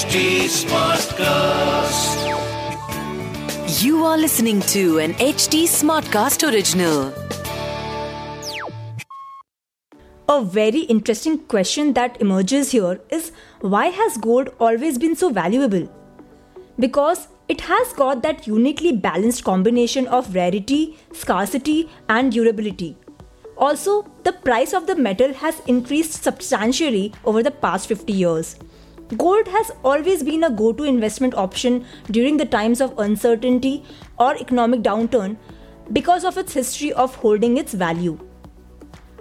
HT Smartcast. You are listening to an HT Smartcast original. A very interesting question that emerges here is why has gold always been so valuable? Because it has got that uniquely balanced combination of rarity, scarcity, and durability. Also, the price of the metal has increased substantially over the past 50 years. Gold has always been a go to investment option during the times of uncertainty or economic downturn because of its history of holding its value.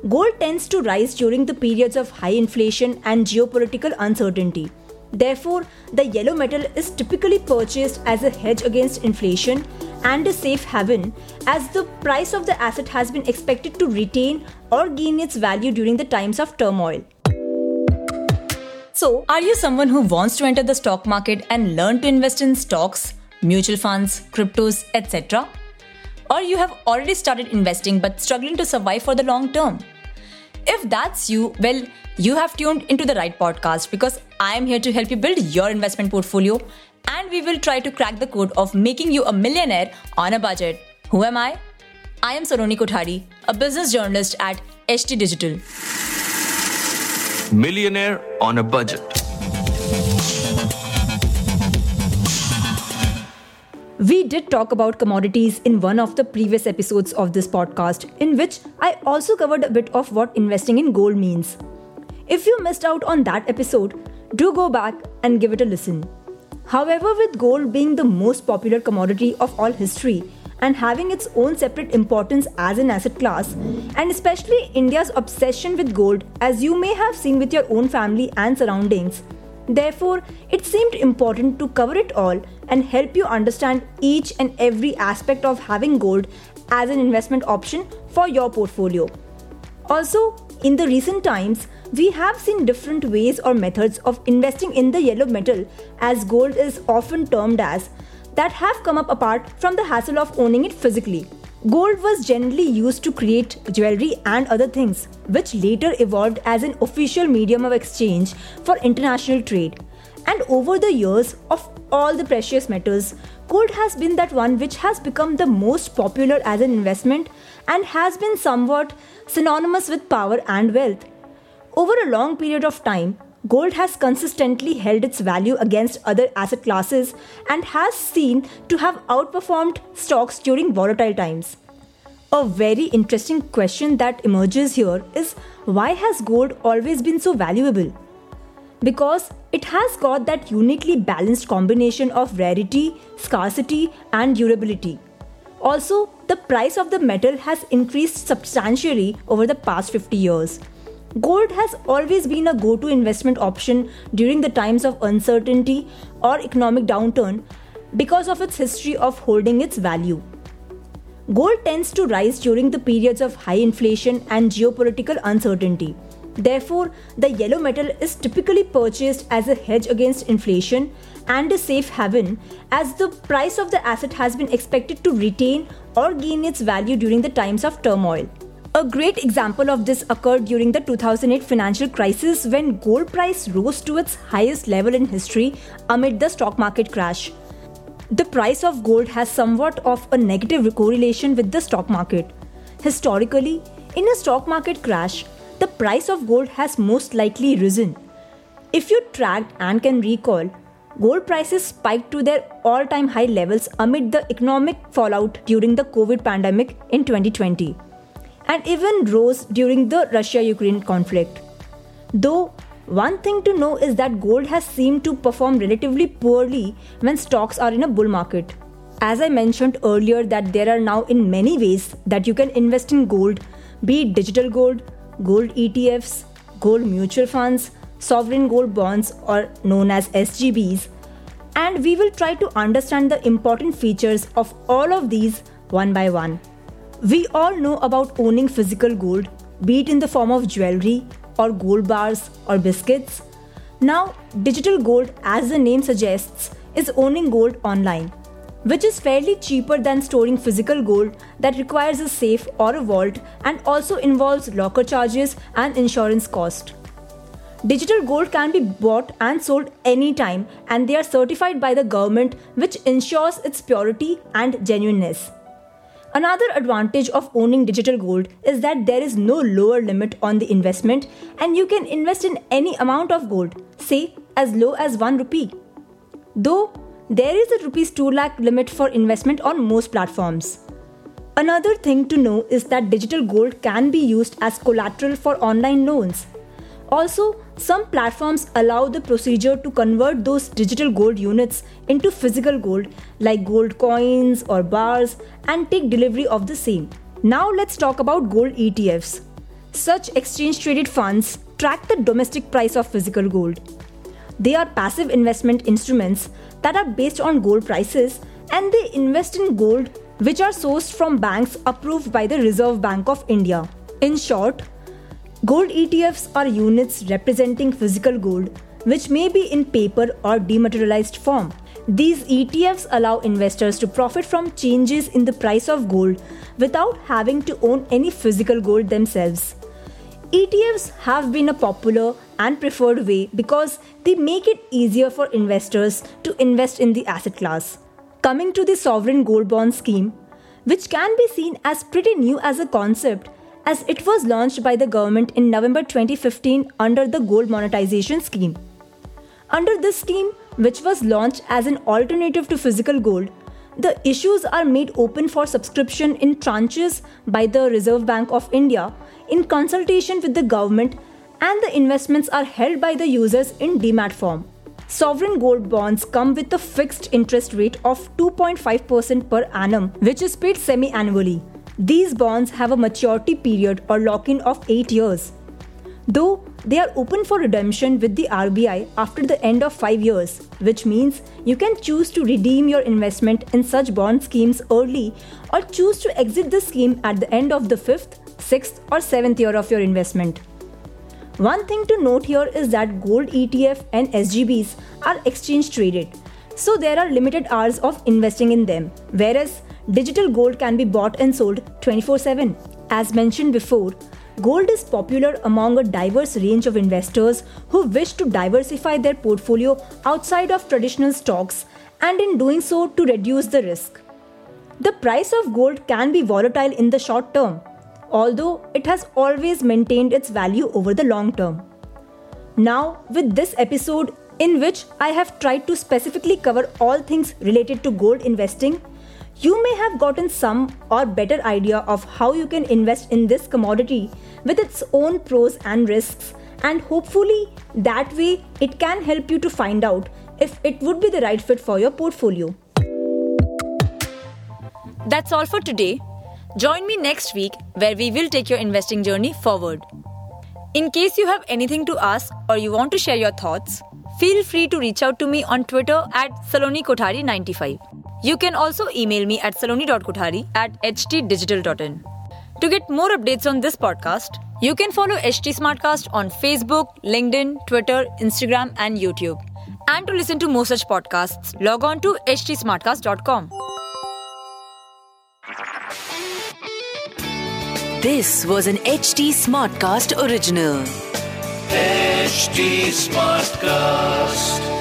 Gold tends to rise during the periods of high inflation and geopolitical uncertainty. Therefore, the yellow metal is typically purchased as a hedge against inflation and a safe haven as the price of the asset has been expected to retain or gain its value during the times of turmoil. So, are you someone who wants to enter the stock market and learn to invest in stocks, mutual funds, cryptos, etc.? Or you have already started investing but struggling to survive for the long term? If that's you, well, you have tuned into the right podcast because I am here to help you build your investment portfolio and we will try to crack the code of making you a millionaire on a budget. Who am I? I am Saloni Kothari, a business journalist at HT Digital. Millionaire on a budget. We did talk about commodities in one of the previous episodes of this podcast, in which I also covered a bit of what investing in gold means. If you missed out on that episode, do go back and give it a listen. However, with gold being the most popular commodity of all history, and having its own separate importance as an asset class, and especially India's obsession with gold, as you may have seen with your own family and surroundings. Therefore, it seemed important to cover it all and help you understand each and every aspect of having gold as an investment option for your portfolio. Also, in the recent times, we have seen different ways or methods of investing in the yellow metal, as gold is often termed as, that have come up apart from the hassle of owning it physically. Gold was generally used to create jewelry and other things, which later evolved as an official medium of exchange for international trade. And over the years of all the precious metals, gold has been that one which has become the most popular as an investment and has been somewhat synonymous with power and wealth. Over a long period of time, gold has consistently held its value against other asset classes and has seen to have outperformed stocks during volatile times. A very interesting question that emerges here is why has gold always been so valuable? Because it has got that uniquely balanced combination of rarity, scarcity, and durability. Also, the price of the metal has increased substantially over the past 50 years. Gold has always been a go to investment option during the times of uncertainty or economic downturn because of its history of holding its value. Gold tends to rise during the periods of high inflation and geopolitical uncertainty. Therefore, the yellow metal is typically purchased as a hedge against inflation and a safe haven as the price of the asset has been expected to retain or gain its value during the times of turmoil. A great example of this occurred during the 2008 financial crisis when gold price rose to its highest level in history amid the stock market crash. The price of gold has somewhat of a negative correlation with the stock market. Historically, in a stock market crash, the price of gold has most likely risen. If you tracked and can recall, gold prices spiked to their all time high levels amid the economic fallout during the COVID pandemic in 2020 and even rose during the Russia Ukraine conflict. Though, one thing to know is that gold has seemed to perform relatively poorly when stocks are in a bull market. As I mentioned earlier, that there are now in many ways that you can invest in gold, be it digital gold, gold ETFs, gold mutual funds, sovereign gold bonds, or known as SGBs. And we will try to understand the important features of all of these one by one. We all know about owning physical gold, be it in the form of jewelry or gold bars or biscuits. Now, digital gold, as the name suggests, is owning gold online, which is fairly cheaper than storing physical gold that requires a safe or a vault and also involves locker charges and insurance cost. Digital gold can be bought and sold anytime, and they are certified by the government, which ensures its purity and genuineness. Another advantage of owning digital gold is that there is no lower limit on the investment, and you can invest in any amount of gold, say as low as 1 rupee. Though there is a rupees 2 lakh limit for investment on most platforms. Another thing to know is that digital gold can be used as collateral for online loans. Also, some platforms allow the procedure to convert those digital gold units into physical gold like gold coins or bars and take delivery of the same. Now let's talk about gold ETFs. Such exchange traded funds track the domestic price of physical gold. They are passive investment instruments that are based on gold prices and they invest in gold which are sourced from banks approved by the Reserve Bank of India. In short, Gold ETFs are units representing physical gold, which may be in paper or dematerialized form. These ETFs allow investors to profit from changes in the price of gold without having to own any physical gold themselves. ETFs have been a popular and preferred way because they make it easier for investors to invest in the asset class. Coming to the sovereign gold bond scheme, which can be seen as pretty new as a concept, as it was launched by the government in November 2015 under the gold monetization scheme. Under this scheme, which was launched as an alternative to physical gold, the issues are made open for subscription in tranches by the Reserve Bank of India in consultation with the government, and the investments are held by the users in demat form. Sovereign gold bonds come with a fixed interest rate of 2.5% per annum, which is paid semi annually. These bonds have a maturity period or lock in of 8 years. Though they are open for redemption with the RBI after the end of 5 years, which means you can choose to redeem your investment in such bond schemes early or choose to exit the scheme at the end of the 5th, 6th, or 7th year of your investment. One thing to note here is that gold ETF and SGBs are exchange traded, so there are limited hours of investing in them, whereas digital gold can be bought and sold 24 7. As mentioned before, gold is popular among a diverse range of investors who wish to diversify their portfolio outside of traditional stocks and in doing so to reduce the risk. The price of gold can be volatile in the short term, although it has always maintained its value over the long term. Now, with this episode, in which I have tried to specifically cover all things related to gold investing, you may have gotten some or better idea of how you can invest in this commodity with its own pros and risks and hopefully that way it can help you to find out if it would be the right fit for your portfolio. That's all for today. Join me next week where we will take your investing journey forward. In case you have anything to ask or you want to share your thoughts, feel free to reach out to me on Twitter at Saloni SalonikOthari95. You can also email me at saloni.kothari at htdigital.in. To get more updates on this podcast, you can follow HT Smartcast on Facebook, LinkedIn, Twitter, Instagram, and YouTube. And to listen to more such podcasts, log on to htsmartcast.com. This was an HT Smartcast original. HT Smartcast.